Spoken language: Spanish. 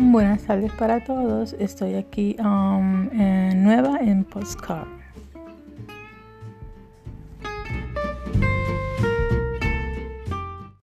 Buenas tardes para todos. Estoy aquí um, eh, nueva en Postcard.